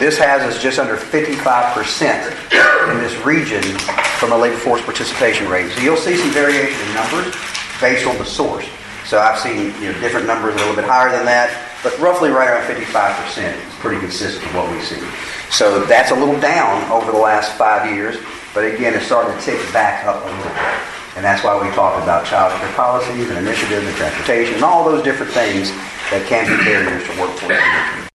This has us just under 55% in this region from a labor force participation rate. So you'll see some variation in numbers based on the source. So I've seen you know, different numbers a little bit higher than that, but roughly right around 55% is pretty consistent with what we see. So that's a little down over the last five years, but again, it's starting to tick back up a little bit. And that's why we talk about child care policies and initiatives and transportation and all those different things that can be barriers to workforce.